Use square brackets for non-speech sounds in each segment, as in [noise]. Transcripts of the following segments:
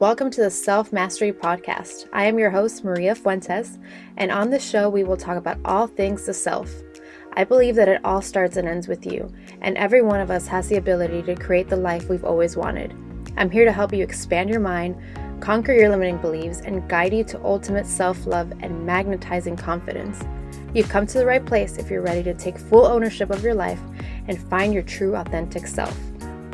Welcome to the Self Mastery Podcast. I am your host, Maria Fuentes, and on this show, we will talk about all things the self. I believe that it all starts and ends with you, and every one of us has the ability to create the life we've always wanted. I'm here to help you expand your mind, conquer your limiting beliefs, and guide you to ultimate self love and magnetizing confidence. You've come to the right place if you're ready to take full ownership of your life and find your true, authentic self.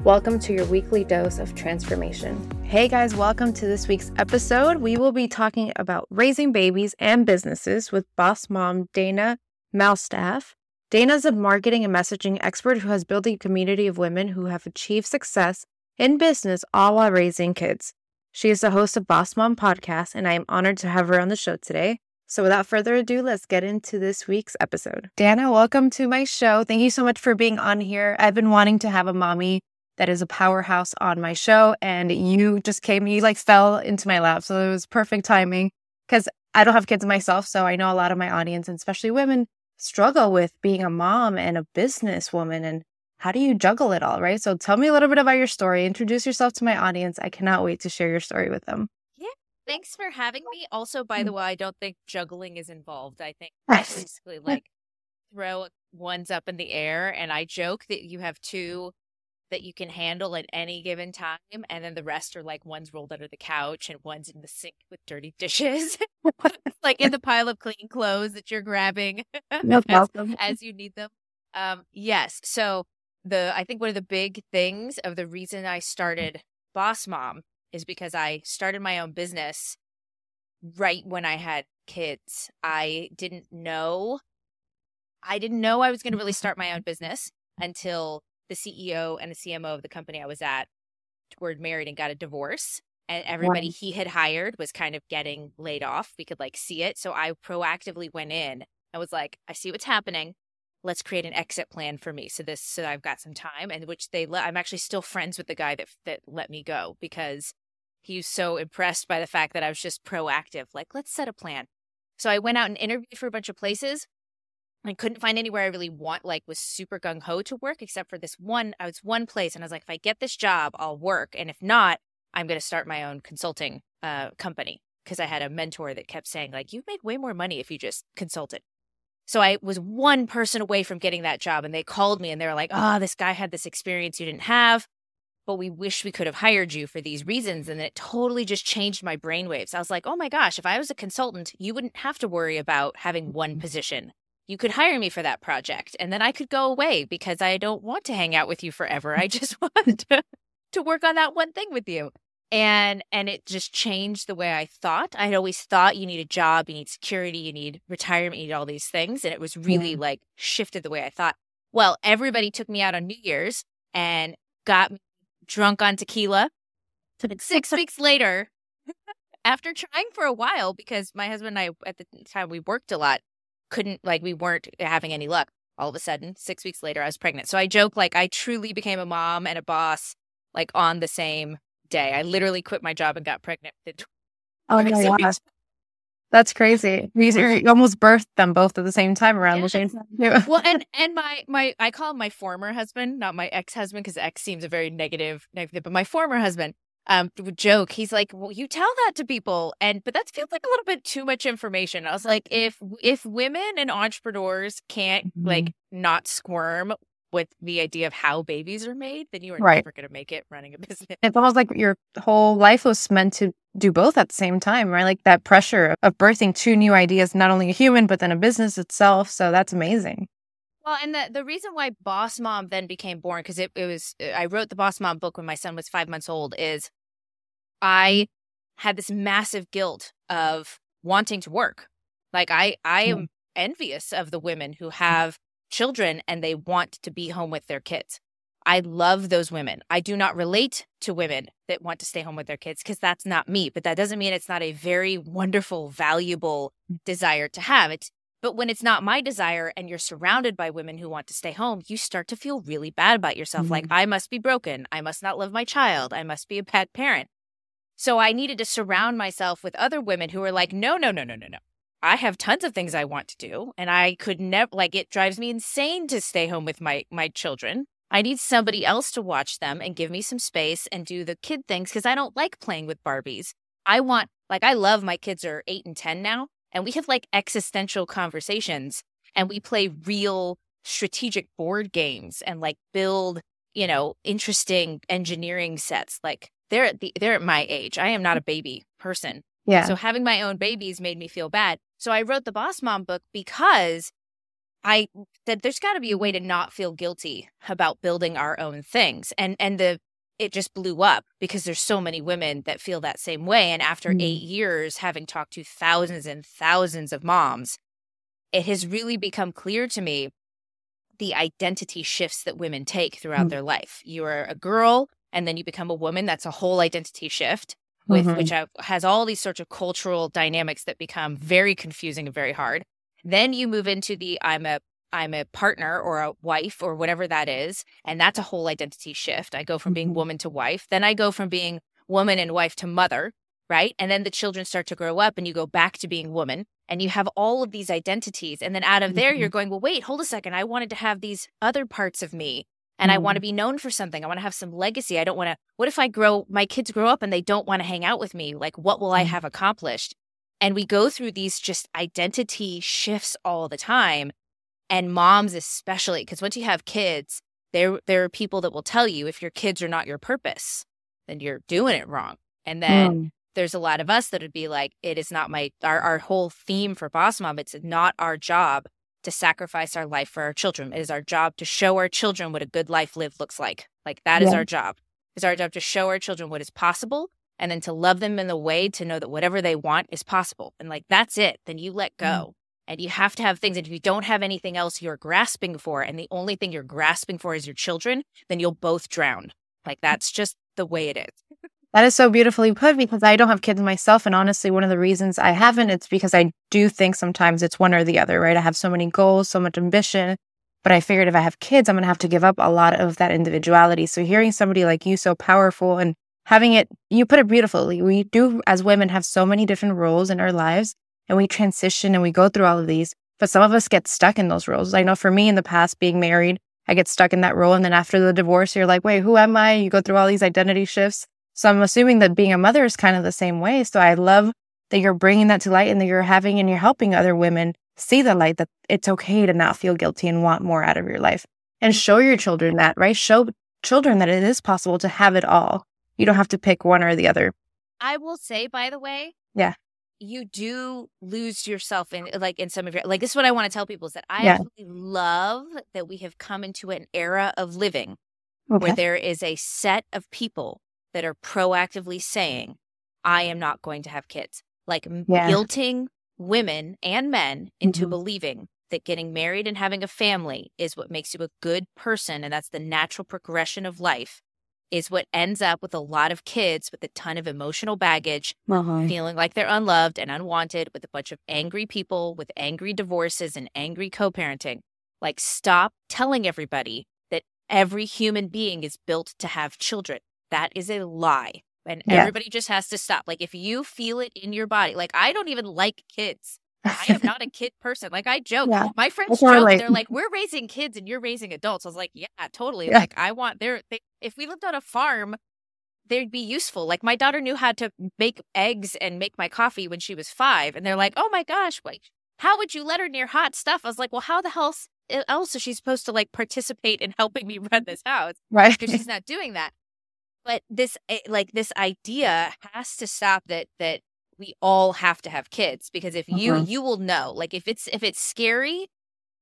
Welcome to your weekly dose of transformation. Hey guys, welcome to this week's episode. We will be talking about raising babies and businesses with boss mom Dana Malstaff. Dana is a marketing and messaging expert who has built a community of women who have achieved success in business all while raising kids. She is the host of Boss Mom Podcast, and I am honored to have her on the show today. So, without further ado, let's get into this week's episode. Dana, welcome to my show. Thank you so much for being on here. I've been wanting to have a mommy that is a powerhouse on my show. And you just came, you like fell into my lap. So it was perfect timing because I don't have kids myself. So I know a lot of my audience, and especially women, struggle with being a mom and a businesswoman. And how do you juggle it all? Right. So tell me a little bit about your story. Introduce yourself to my audience. I cannot wait to share your story with them. Yeah. Thanks for having me. Also, by the mm. way, I don't think juggling is involved. I think [laughs] I basically like throw ones up in the air. And I joke that you have two that you can handle at any given time. And then the rest are like one's rolled under the couch and one's in the sink with dirty dishes, [laughs] like in the pile of clean clothes that you're grabbing [laughs] no as, as, you need them. Um, yes. So the, I think one of the big things of the reason I started Boss Mom is because I started my own business right when I had kids. I didn't know, I didn't know I was going to really start my own business until the CEO and the CMO of the company I was at were married and got a divorce. And everybody wow. he had hired was kind of getting laid off. We could like see it. So I proactively went in. I was like, I see what's happening. Let's create an exit plan for me. So this, so I've got some time. And which they, let, I'm actually still friends with the guy that that let me go because he was so impressed by the fact that I was just proactive. Like, let's set a plan. So I went out and interviewed for a bunch of places. I couldn't find anywhere I really want, like, was super gung ho to work, except for this one. I was one place, and I was like, if I get this job, I'll work, and if not, I'm going to start my own consulting uh, company because I had a mentor that kept saying, like, you make way more money if you just consulted. So I was one person away from getting that job, and they called me and they were like, oh, this guy had this experience you didn't have, but we wish we could have hired you for these reasons. And it totally just changed my brainwaves. I was like, oh my gosh, if I was a consultant, you wouldn't have to worry about having one position you could hire me for that project and then I could go away because I don't want to hang out with you forever. I just [laughs] want to, to work on that one thing with you. And and it just changed the way I thought. I had always thought you need a job, you need security, you need retirement, you need all these things. And it was really yeah. like shifted the way I thought. Well, everybody took me out on New Year's and got me drunk on tequila. Six weeks later, [laughs] after trying for a while, because my husband and I at the time we worked a lot, couldn't like we weren't having any luck. All of a sudden, six weeks later, I was pregnant. So I joke like I truly became a mom and a boss like on the same day. I literally quit my job and got pregnant. Oh my gosh. That's crazy. You almost birthed them both at the same time around yeah. the same time. Yeah. well, and and my my I call him my former husband, not my ex husband, because ex seems a very negative negative. But my former husband, um joke. He's like well you tell that to people and but that feels like a little bit too much information. I was like if if women and entrepreneurs can't mm-hmm. like not squirm with the idea of how babies are made then you are right. never going to make it running a [laughs] business. It's almost like your whole life was meant to do both at the same time right? Like that pressure of birthing two new ideas not only a human but then a business itself. So that's amazing. Well, and the, the reason why Boss Mom then became born, because it, it was, I wrote the Boss Mom book when my son was five months old, is I had this massive guilt of wanting to work. Like I I am envious of the women who have children and they want to be home with their kids. I love those women. I do not relate to women that want to stay home with their kids because that's not me, but that doesn't mean it's not a very wonderful, valuable desire to have. It's but when it's not my desire and you're surrounded by women who want to stay home, you start to feel really bad about yourself. Mm-hmm. Like, I must be broken. I must not love my child. I must be a bad parent. So I needed to surround myself with other women who were like, no, no, no, no, no, no. I have tons of things I want to do. And I could never, like, it drives me insane to stay home with my, my children. I need somebody else to watch them and give me some space and do the kid things because I don't like playing with Barbies. I want, like, I love my kids are eight and 10 now, and we have like existential conversations and we play real strategic board games and like build, you know, interesting engineering sets. Like, they're at the, they're at my age. I am not a baby person. Yeah. So having my own babies made me feel bad. So I wrote the Boss Mom book because I said there's got to be a way to not feel guilty about building our own things. And and the it just blew up because there's so many women that feel that same way and after mm 8 years having talked to thousands and thousands of moms, it has really become clear to me the identity shifts that women take throughout mm their life. You are a girl and then you become a woman, that's a whole identity shift with mm-hmm. which has all these sorts of cultural dynamics that become very confusing and very hard. Then you move into the I'm a I'm a partner or a wife or whatever that is, and that's a whole identity shift. I go from being mm-hmm. woman to wife, then I go from being woman and wife to mother, right? And then the children start to grow up and you go back to being woman and you have all of these identities and then out of there mm-hmm. you're going, "Well, wait, hold a second. I wanted to have these other parts of me and mm. I want to be known for something. I want to have some legacy. I don't want to, what if I grow, my kids grow up and they don't want to hang out with me? Like, what will I mm. have accomplished? And we go through these just identity shifts all the time. And moms, especially, because once you have kids, there, there are people that will tell you if your kids are not your purpose, then you're doing it wrong. And then mm. there's a lot of us that would be like, it is not my, our, our whole theme for Boss Mom, it's not our job to sacrifice our life for our children. It is our job to show our children what a good life lived looks like. Like that yeah. is our job. It's our job to show our children what is possible and then to love them in the way to know that whatever they want is possible. And like that's it. Then you let go. Mm. And you have to have things. And if you don't have anything else you're grasping for, and the only thing you're grasping for is your children, then you'll both drown. Like that's just the way it is. That is so beautifully put because I don't have kids myself. And honestly, one of the reasons I haven't, it's because I do think sometimes it's one or the other, right? I have so many goals, so much ambition, but I figured if I have kids, I'm going to have to give up a lot of that individuality. So hearing somebody like you so powerful and having it, you put it beautifully. We do, as women, have so many different roles in our lives and we transition and we go through all of these. But some of us get stuck in those roles. I know for me in the past, being married, I get stuck in that role. And then after the divorce, you're like, wait, who am I? You go through all these identity shifts. So I'm assuming that being a mother is kind of the same way. So I love that you're bringing that to light and that you're having and you're helping other women see the light that it's okay to not feel guilty and want more out of your life and show your children that, right? Show children that it is possible to have it all. You don't have to pick one or the other. I will say, by the way, yeah, you do lose yourself in like in some of your like this is what I want to tell people is that I yeah. absolutely love that we have come into an era of living okay. where there is a set of people that are proactively saying, I am not going to have kids. Like yeah. guilting women and men into mm-hmm. believing that getting married and having a family is what makes you a good person and that's the natural progression of life is what ends up with a lot of kids with a ton of emotional baggage, uh-huh. feeling like they're unloved and unwanted, with a bunch of angry people, with angry divorces and angry co parenting. Like, stop telling everybody that every human being is built to have children. That is a lie. And yeah. everybody just has to stop. Like if you feel it in your body, like I don't even like kids. I am not a [laughs] kid person. Like I joke. Yeah. My friends joke. They're like, "We're raising kids and you're raising adults." I was like, "Yeah, totally." Yeah. Like I want there. If we lived on a farm, they'd be useful. Like my daughter knew how to make eggs and make my coffee when she was five, and they're like, "Oh my gosh, wait, how would you let her near hot stuff?" I was like, "Well, how the hell else is she supposed to like participate in helping me run this house? Right? Because she's not doing that." But this eh, like this idea has to stop that that we all have to have kids because if you mm-hmm. you will know like if it's if it's scary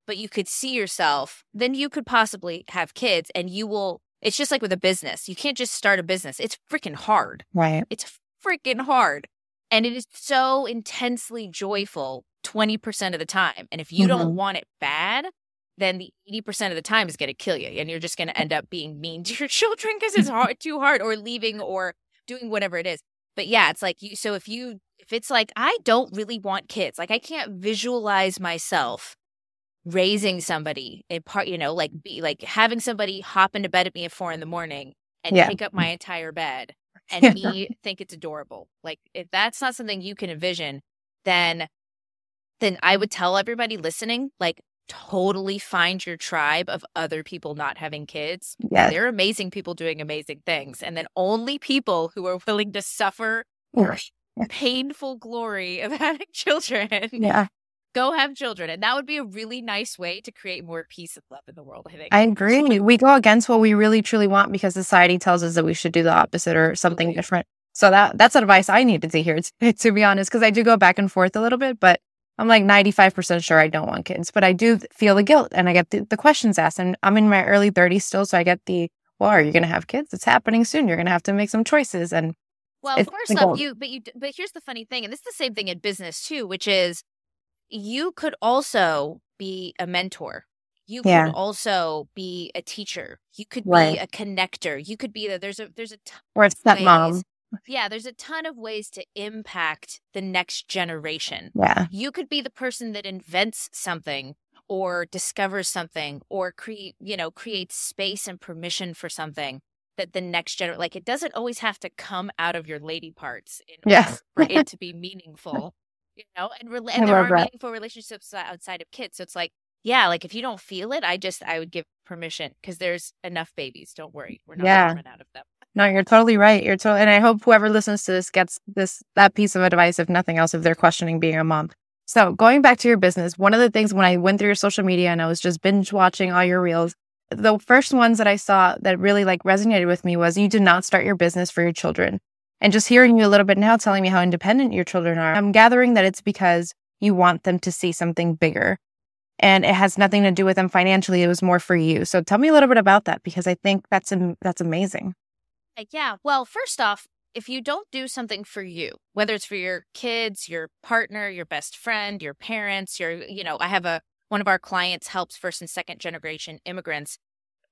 but you could see yourself then you could possibly have kids and you will it's just like with a business you can't just start a business it's freaking hard right it's freaking hard and it is so intensely joyful 20% of the time and if you mm-hmm. don't want it bad then the 80% of the time is going to kill you. And you're just going to end up being mean to your [laughs] children because it's [laughs] hard, too hard or leaving or doing whatever it is. But yeah, it's like you, so if you, if it's like, I don't really want kids, like I can't visualize myself raising somebody in part, you know, like be like having somebody hop into bed at me at four in the morning and yeah. take up my entire bed [laughs] and me think it's adorable. Like if that's not something you can envision, then then I would tell everybody listening, like totally find your tribe of other people not having kids. Yeah. They're amazing people doing amazing things. And then only people who are willing to suffer [laughs] painful glory of [laughs] having children Yeah. go have children. And that would be a really nice way to create more peace and love in the world, I think. I agree. We go against what we really truly want because society tells us that we should do the opposite or something different. So that that's advice I needed to hear to, [laughs] to be honest, because I do go back and forth a little bit, but I'm like 95% sure I don't want kids, but I do feel the guilt and I get the, the questions asked. And I'm in my early 30s still, so I get the, well, are you going to have kids? It's happening soon. You're going to have to make some choices. And Well, first off, you but you but here's the funny thing, and this is the same thing in business too, which is you could also be a mentor. You could also be a teacher. You could be a connector. You could be the there's a there's a or a stepmom. Yeah, there's a ton of ways to impact the next generation. Yeah. You could be the person that invents something or discovers something or create, you know, creates space and permission for something that the next generation like it doesn't always have to come out of your lady parts in Yes. order for it [laughs] to be meaningful. You know, and, I and there are that. meaningful relationships outside of kids. So it's like, yeah, like if you don't feel it, I just I would give permission because there's enough babies. Don't worry, we're not Yeah. gonna run out of them. No, you're totally right. You're totally, and I hope whoever listens to this gets this that piece of advice, if nothing else, if they're questioning being a mom. So going back to your business, one of the things when I went through your social media and I was just binge watching all your reels, the first ones that I saw that really like resonated with me was you did not start your business for your children. And just hearing you a little bit now telling me how independent your children are, I'm gathering that it's because you want them to see something bigger. And it has nothing to do with them financially. It was more for you. So tell me a little bit about that because I think that's that's amazing. Yeah. Well, first off, if you don't do something for you, whether it's for your kids, your partner, your best friend, your parents, your, you know, I have a, one of our clients helps first and second generation immigrants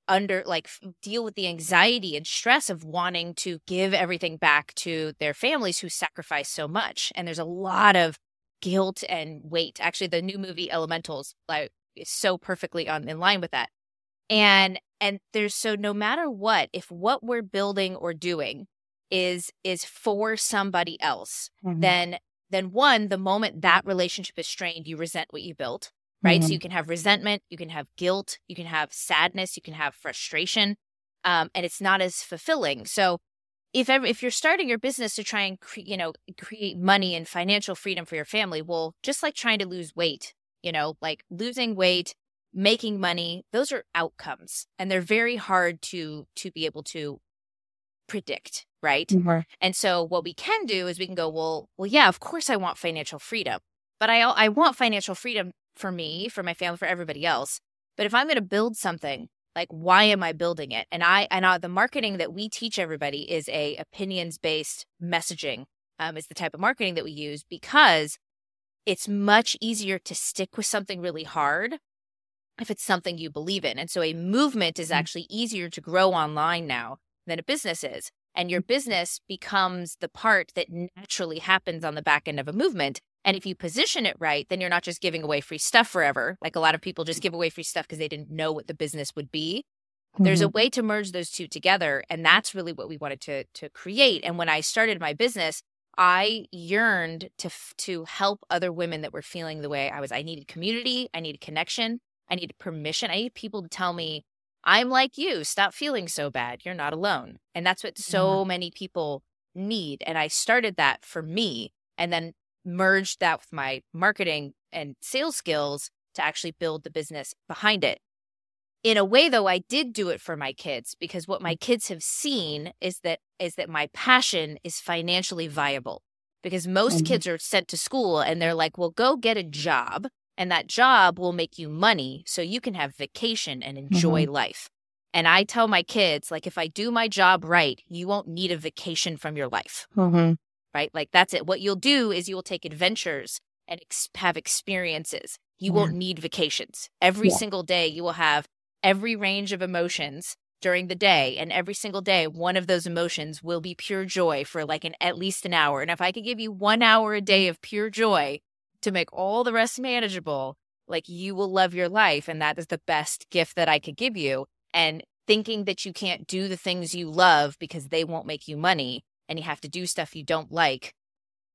under like deal with the anxiety and stress of wanting to give everything back to their families who sacrifice so much. And there's a lot of guilt and weight. Actually, the new movie Elementals like is so perfectly on in line with that. And and there's so no matter what, if what we're building or doing is is for somebody else, Mm-hmm. then then one, the moment that relationship is strained, you resent what you built, right? So Mhm. you can have resentment, you can have guilt, you can have sadness, you can have frustration, um, and it's not as fulfilling. So if ever, if you're starting your business to try and cre- you know create money and financial freedom for your family, well, just like trying to lose weight, you know, like losing weight, making money, those are outcomes, and they're very hard to to be able to predict, right? Mhm. And so what we can do is we can go, well, well, yeah, of course I want financial freedom, but I I want financial freedom for me, for my family, for everybody else. But if I'm going to build something, like why am I building it? And I and I, the marketing that we teach everybody is a opinions based messaging. Um, is the type of marketing that we use because it's much easier to stick with something really hard if it's something you believe in. And so a movement is Mhm. actually easier to grow online now than a business is. And your mm-hmm. business becomes the part that naturally happens on the back end of a movement. And if you position it right, then you're not just giving away free stuff forever. Like a lot of people just mm-hmm. give away free stuff because they didn't know what the business would be. There's a mm-hmm. way to merge those two together. And that's really what we wanted to to create. And when I started my business, I yearned to to help other women that were feeling the way I was. I needed community, I needed connection, I need permission. I need people to tell me, I'm like you, stop feeling so bad. You're not alone. And that's what so many people need. And I started that for me and then merged that with my marketing and sales skills to actually build the business behind it. In a way though, I did do it for my kids because what my kids have seen is that is that my passion is financially viable. Because most Mhm. kids are sent to school and they're like, "Well, go get a job and that job will make you money so you can have vacation and enjoy life." And I tell my kids like if I do my job right, you won't need a vacation from your life Mhm. right? Like that's it. What you'll do is you will take adventures and ex- have experiences. You Yeah. won't need vacations. Every Yeah. single day, you will have every range of emotions during the day, and every single day, one of those emotions will be pure joy for like an at least an hour. And if I could give you one hour a day of pure joy to make all the rest manageable, like you will love your life, and that is the best gift that I could give you. And thinking that you can't do the things you love because they won't make you money and you have to do stuff you don't like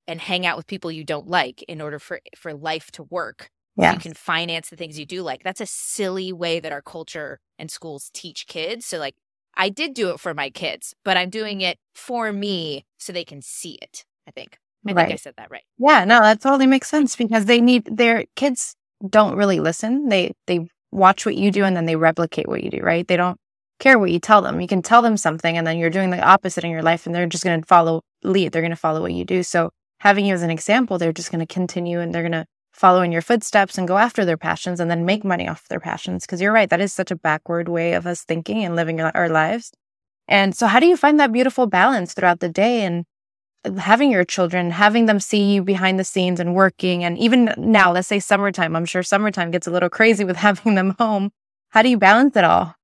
and hang out with people you don't like in order for for life to work Yeah. You can finance the things you do like. That's a silly way that our culture and schools teach kids. So like I did do it for my kids, but I'm doing it for me so they can see it. I think. I Right. think I said that right. Yeah, no, that totally makes sense because they need their kids don't really listen. They they watch what you do and then they replicate what you do, right? They don't care what you tell them. You can tell them something and then you're doing the opposite in your life and they're just going to follow lead. They're going to follow what you do. So having you as an example, they're just going to continue and they're going to follow in your footsteps and go after their passions and then make money off their passions because you're right, that is such a backward way of us thinking and living our our lives. And so how do you find that beautiful balance throughout the day and having your children, having them see you behind the scenes and working. And even now, let's say summertime, I'm sure summertime gets a little crazy with [laughs] having them home. How do you balance it all?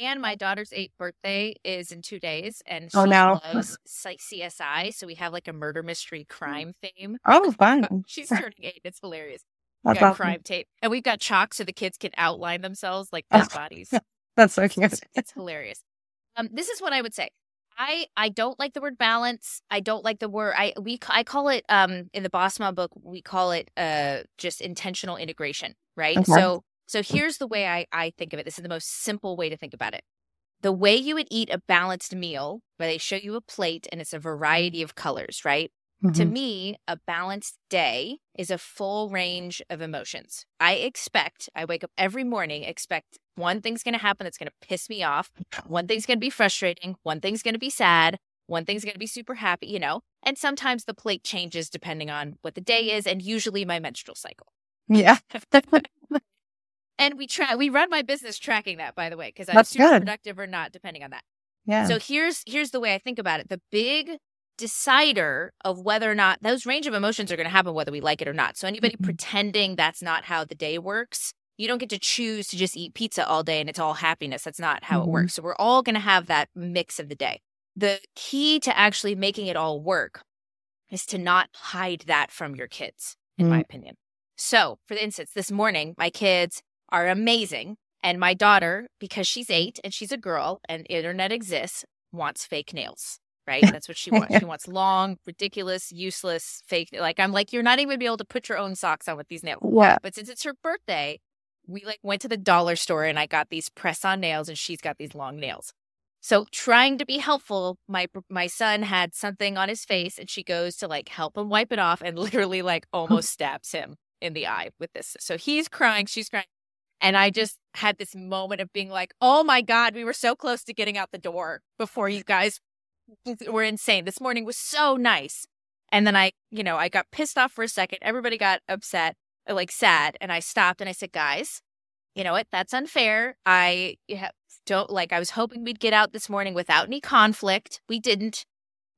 And my daughter's eighth birthday is in two days, and she Oh, no. loves CSI. So we have like a murder mystery crime theme. Oh, [laughs] fun. She's turning eight. It's hilarious. That's got awesome. crime tape, and we've got chalk so the kids can outline themselves like [laughs] dead bodies. That's so cute. It's, it's hilarious. Um, this is what I would say. I I don't like the word balance. I don't like the word. I we I call it um in the Boss Mom book we call it uh just intentional integration, right? Okay. So so here's the way I I think of it. This is the most simple way to think about it. The way you would eat a balanced meal, where they show you a plate and it's a variety of colors, right? To Mhm. me, a balanced day is a full range of emotions. I expect, I wake up every morning, expect one thing's going to happen that's going to piss me off. One thing's going to be frustrating. One thing's going to be sad. One thing's going to be super happy, you know? And sometimes the plate changes depending on what the day is and usually my menstrual cycle. Yeah. [laughs] And we try, we run my business tracking that, by the way, because I'm That's super good. productive or not, depending on that. yeah. So here's here's the way I think about it. The big decider of whether or not those range of emotions are going to happen whether we like it or not. So anybody Mhm. pretending that's not how the day works, you don't get to choose to just eat pizza all day and it's all happiness. That's not how Mhm. it works. So we're all going to have that mix of the day. The key to actually making it all work is to not hide that from your kids, in my Mm. opinion. So, for instance, this morning, my kids are amazing. And my daughter, because she's eight and she's a girl and internet exists, wants fake nails. Right? That's what she wants. She [laughs] wants long, ridiculous, useless, fake. Like I'm like, you're not even be able to put your own socks on with these nails. yeah. But since it's her birthday, we like went to the dollar store and I got these press-on nails and she's got these long nails. So trying to be helpful, my my son had something on his face and she goes to like help him wipe it off and [laughs] literally like almost stabs him in the eye with this. So he's crying, she's crying. And I just had this moment of being like, "Oh my god, we were so close to getting out the door before you guys were insane. This morning was so nice." And then I, you know, I got pissed off for a second. Everybody got upset, Uh, like sad, and I stopped and I said, "Guys, you know what? That's unfair. I don't like. I was hoping we'd get out this morning without any conflict. We didn't.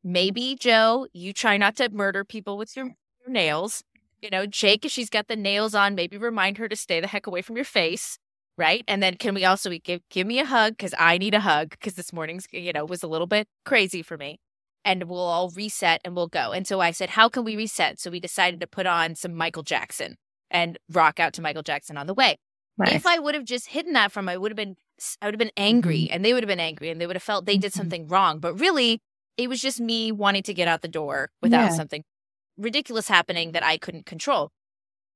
Maybe Joe, you try not to murder people with your, your nails. You know, Jake, if she's got the nails on, maybe remind her to stay the heck away from your face." Right. And then can we also give give me a hug because I need a hug because this morning's, you know, was a little bit crazy for me and we'll all reset and we'll go. And so I said, How can we reset? So we decided to put on some Michael Jackson and rock out to Michael Jackson on the way. Nice. If I would have just hidden that from, I would have been, I would have been angry, and they would have been angry, and they would have felt they did Mhm. something wrong. But really, it was just me wanting to get out the door without Yeah. something ridiculous happening that I couldn't control.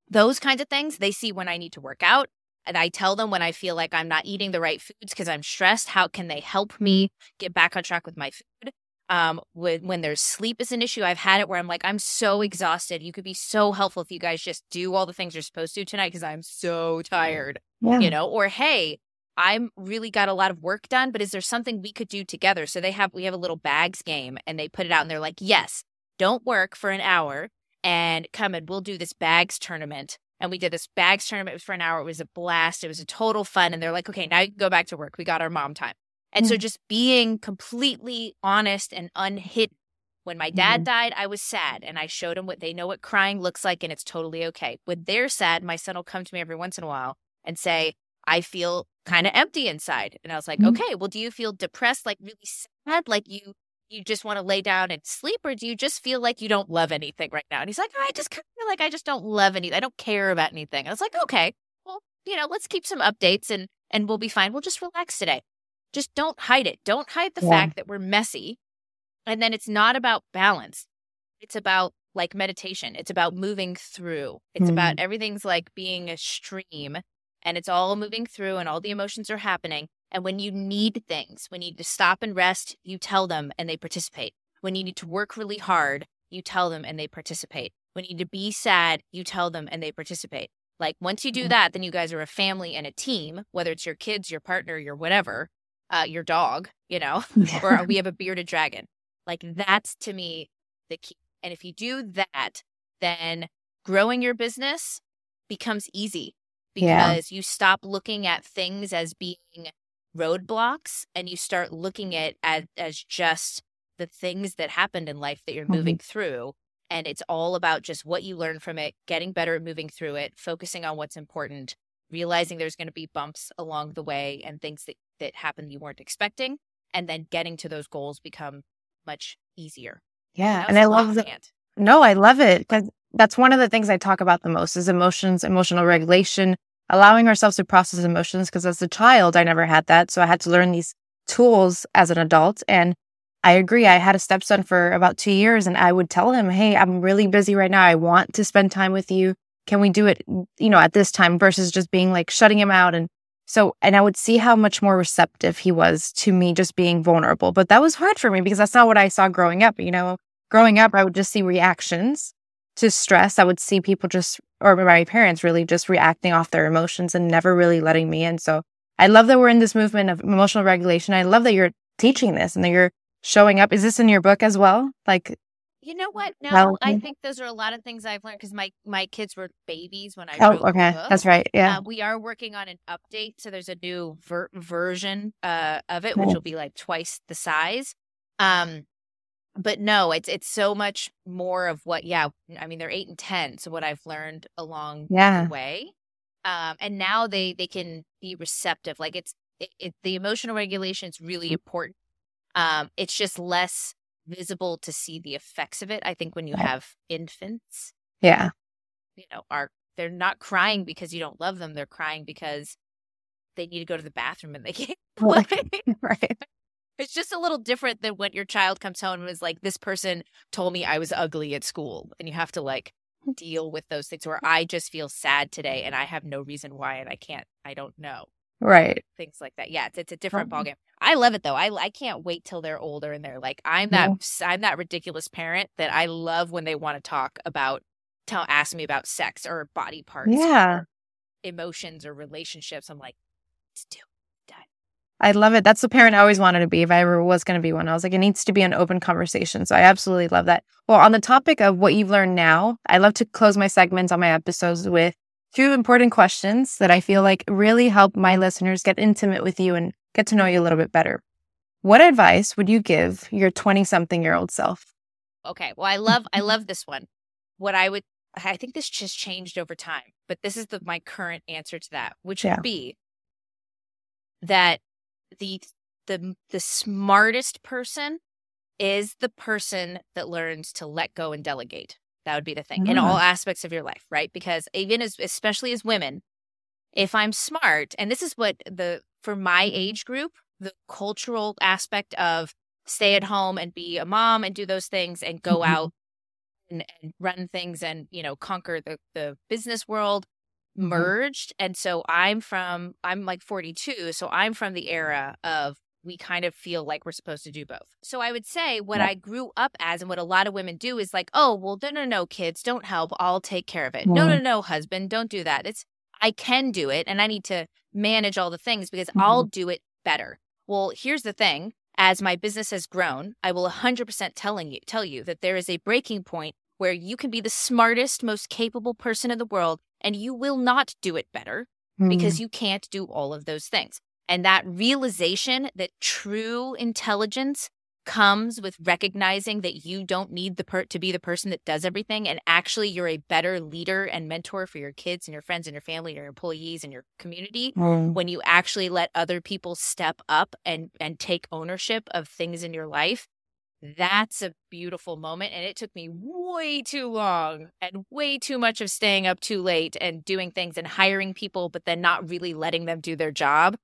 Those kinds of things they see when I need to work out. And I tell them when I feel like I'm not eating the right foods because I'm stressed, how can they help me get back on track with my food? Um, when, when there's sleep is an issue, I've had it where I'm like, I'm so exhausted. You could be so helpful if you guys just do all the things you're supposed to tonight because I'm so tired yeah. you know? Or hey i'm really got a lot of work done but is there something we could do together? So they have we have a little bags game and they put it out and they're like yes don't work for an hour and come and we'll do this bags tournament. And we did this bags tournament for an hour. It was a blast. It was a total fun. And they're like okay now you can go back to work. We got our mom time and so just being completely honest and unhidden when my dad died, I was sad and I showed him what they know what crying looks like and it's totally okay. When they're sad, my son will come to me every once in a while and say, I feel kind of empty inside. And I was like, Mhm. okay, well, do you feel depressed, like really sad, like you you just want to lay down and sleep, or do you just feel like you don't love anything right now? And he's like, I just kind of feel like I just don't love anything. I don't care about anything. I was like, okay, well, you know, let's keep some updates and and we'll be fine. We'll just relax today. Just don't hide it. Don't hide the Yeah. fact that we're messy. And then it's not about balance. It's about like meditation. It's about moving through. It's mm-hmm. about everything's like being a stream and it's all moving through and all the emotions are happening. And when you need things, when you need to stop and rest, you tell them and they participate. When you need to work really hard, you tell them and they participate. When you need to be sad, you tell them and they participate. Like once you do mm-hmm. that, then you guys are a family and a team, whether it's your kids, your partner, your whatever, uh, your dog, you know, [laughs] or we have a bearded dragon. Like that's to me the key. And if you do that, then growing your business becomes easy because yeah. you stop looking at things as being roadblocks and you start looking at as, as just the things that happened in life that you're mm-hmm. moving through and it's all about just what you learn from it getting better at moving through it focusing on what's important realizing there's going to be bumps along the way and things that, that happen you weren't expecting and then getting to those goals become much easier yeah and i love that no i love it because that's one of the things i talk about the most is emotions emotional regulation allowing ourselves to process emotions because as a child i never had that so i had to learn these tools as an adult and I agree. I had a stepson for about two years and I would tell him, Hey, I'm really busy right now. I want to spend time with you. Can we do it, you know, at this time versus just being like shutting him out? And so, and I would see how much more receptive he was to me just being vulnerable. But that was hard for me because that's not what I saw growing up. You know, growing up, I would just see reactions to stress. I would see people just, or my parents really just reacting off their emotions and never really letting me in. So I love that we're in this movement of emotional regulation. I love that you're teaching this and that you're showing up. Is this in your book as well? Like, you know what? No, I think those are a lot of things I've learned because my my kids were babies when I. Oh, okay, that's right. Yeah, uh, we are working on an update, so there's a new ver- version uh, of it, which will be like twice the size. Um, but no, it's it's so much more of what. Yeah, I mean they're eight and ten, so what I've learned along yeah. the way, um, and now they they can be receptive. Like it's it, it, the emotional regulation is really mm. important um, it's just less visible to see the effects of it. I think when you have infants, yeah, you know, are they're not crying because you don't love them. They're crying because they need to go to the bathroom and they [laughs] can't play. [laughs] right. It's just a little different than when your child comes home and is like, "This person told me I was ugly at school," and you have to like hmm. deal with those things. Where I just feel sad today and I have no reason why, and I can't, I don't know. Right. Things like that. Yeah, it's, it's a different ballgame. I love it though. I I can't wait till they're older and they're like, I'm that yeah. I'm that ridiculous parent that I love when they want to talk about tell ask me about sex or body parts. Yeah. emotions or relationships. I'm like, let's do I love it. That's the parent I always wanted to be if I ever was going to be one. I was like, it needs to be an open conversation. So I absolutely love that. Well, on the topic of what you've learned now, I love to close my segments on my episodes with two important questions that I feel like really help my listeners get intimate with you and get to know you a little bit better. What advice would you give your 20 something year old self? Okay. Well, I love I love this one. What I would I think this just changed over time, but this is the my current answer to that, which yeah. would be that the the the smartest person is the person that learns to let go and delegate. That would be the thing mm. in all aspects of your life, right? Because even as especially as women, if I'm smart, and this is what the for my age group, the cultural aspect of stay at home and be a mom and do those things and go mm-hmm. out and, and, run things and you know conquer the the business world mm-hmm. merged and so i'm from i'm like 42 so i'm from the era of we kind of feel like we're supposed to do both. So I would say what yeah. I grew up as and what a lot of women do is like, oh, well, no, no, no, kids, don't help. I'll take care of it. Yeah. No, no, no, husband, don't do that. It's, I can do it and I need to manage all the things because mm-hmm. I'll do it better. Well, here's the thing. As my business has grown, I will 100% telling you, tell you that there is a breaking point where you can be the smartest, most capable person in the world and you will not do it better mm-hmm. because you can't do all of those things. And that realization that true intelligence comes with recognizing that you don't need the per- to be the person that does everything and actually you're a better leader and mentor for your kids and your friends and your family and your employees and your community mm. when you actually let other people step up and and take ownership of things in your life that's a beautiful moment and it took me way too long and way too much of staying up too late and doing things and hiring people but then not really letting them do their job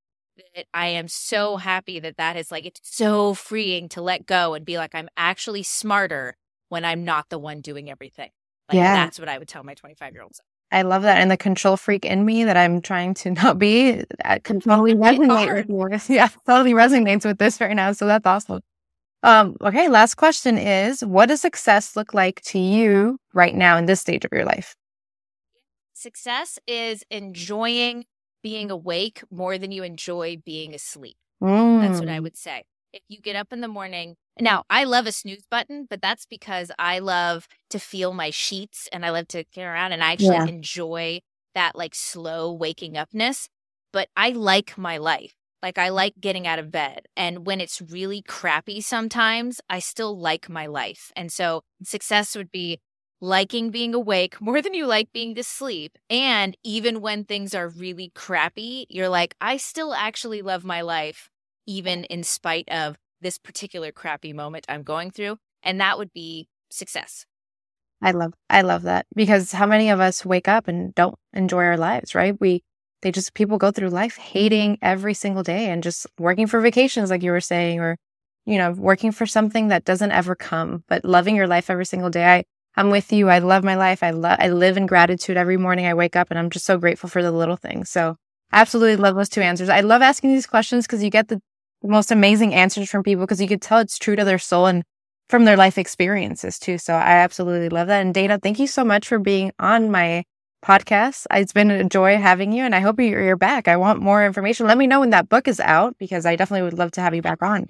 that I am so happy that that is like it's so freeing to let go and be like I'm actually smarter when I'm not the one doing everything. Like Yeah. that's what I would tell my 25 year old self. I love that. And the control freak in me that I'm trying to [laughs] not be uh, [laughs] can totally resonate with. [laughs] Yeah, totally resonates with this right now. So that's awesome. Um, okay, last question is what does success look like to you right now in this stage of your life? Success is enjoying being awake more than you enjoy being asleep. That's Mm. what I would say. If you get up in the morning, now I love a snooze button, but that's because I love to feel my sheets and I love to get around and I actually Yeah. enjoy that like slow waking upness. But I like my life. Like I like getting out of bed. And when it's really crappy sometimes, I still like my life. And so success would be liking being awake [laughs] more than you like being to sleep. And even when things are really crappy, you're like, I still actually love my life, even in spite of this particular crappy moment I'm going through. And that would be success. I love I love that because how many of us wake up and don't enjoy our lives, right? We they just people go through life hating every single day and just working for vacations like you were saying or you know, working for something that doesn't ever come, but loving your life every single day. I I'm with you. I love my life. I love I live in gratitude every morning I wake up and I'm just so grateful for the little things. So, absolutely love those two answers. I love asking these questions because you get the most amazing answers from people because you could tell it's true to their soul and from their life experiences too. So I absolutely love that. And Dana, thank you so much for being on my podcast. It's been a joy having you and I hope you're, you're back. I want more information. Let me know when that book is out because I definitely would love to have you back on.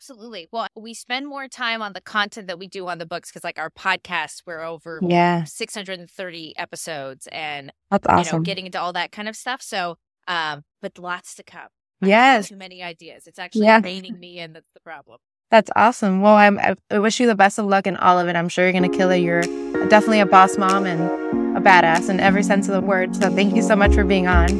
Absolutely. Well, we spend more time on the content that we do on the books because, like, our podcast, we're over Yeah, 630 episodes and, that's you know, awesome. getting into all that kind of stuff. So, um, but lots to come. I yes, Too many ideas. It's actually Yeah. reining me in. That's the problem. that's awesome. Well, I'm, I I wish you the best of luck in all of it. I'm sure you're going to kill it. You're definitely a boss mom and a badass in every sense of the word. So thank you so much for being on.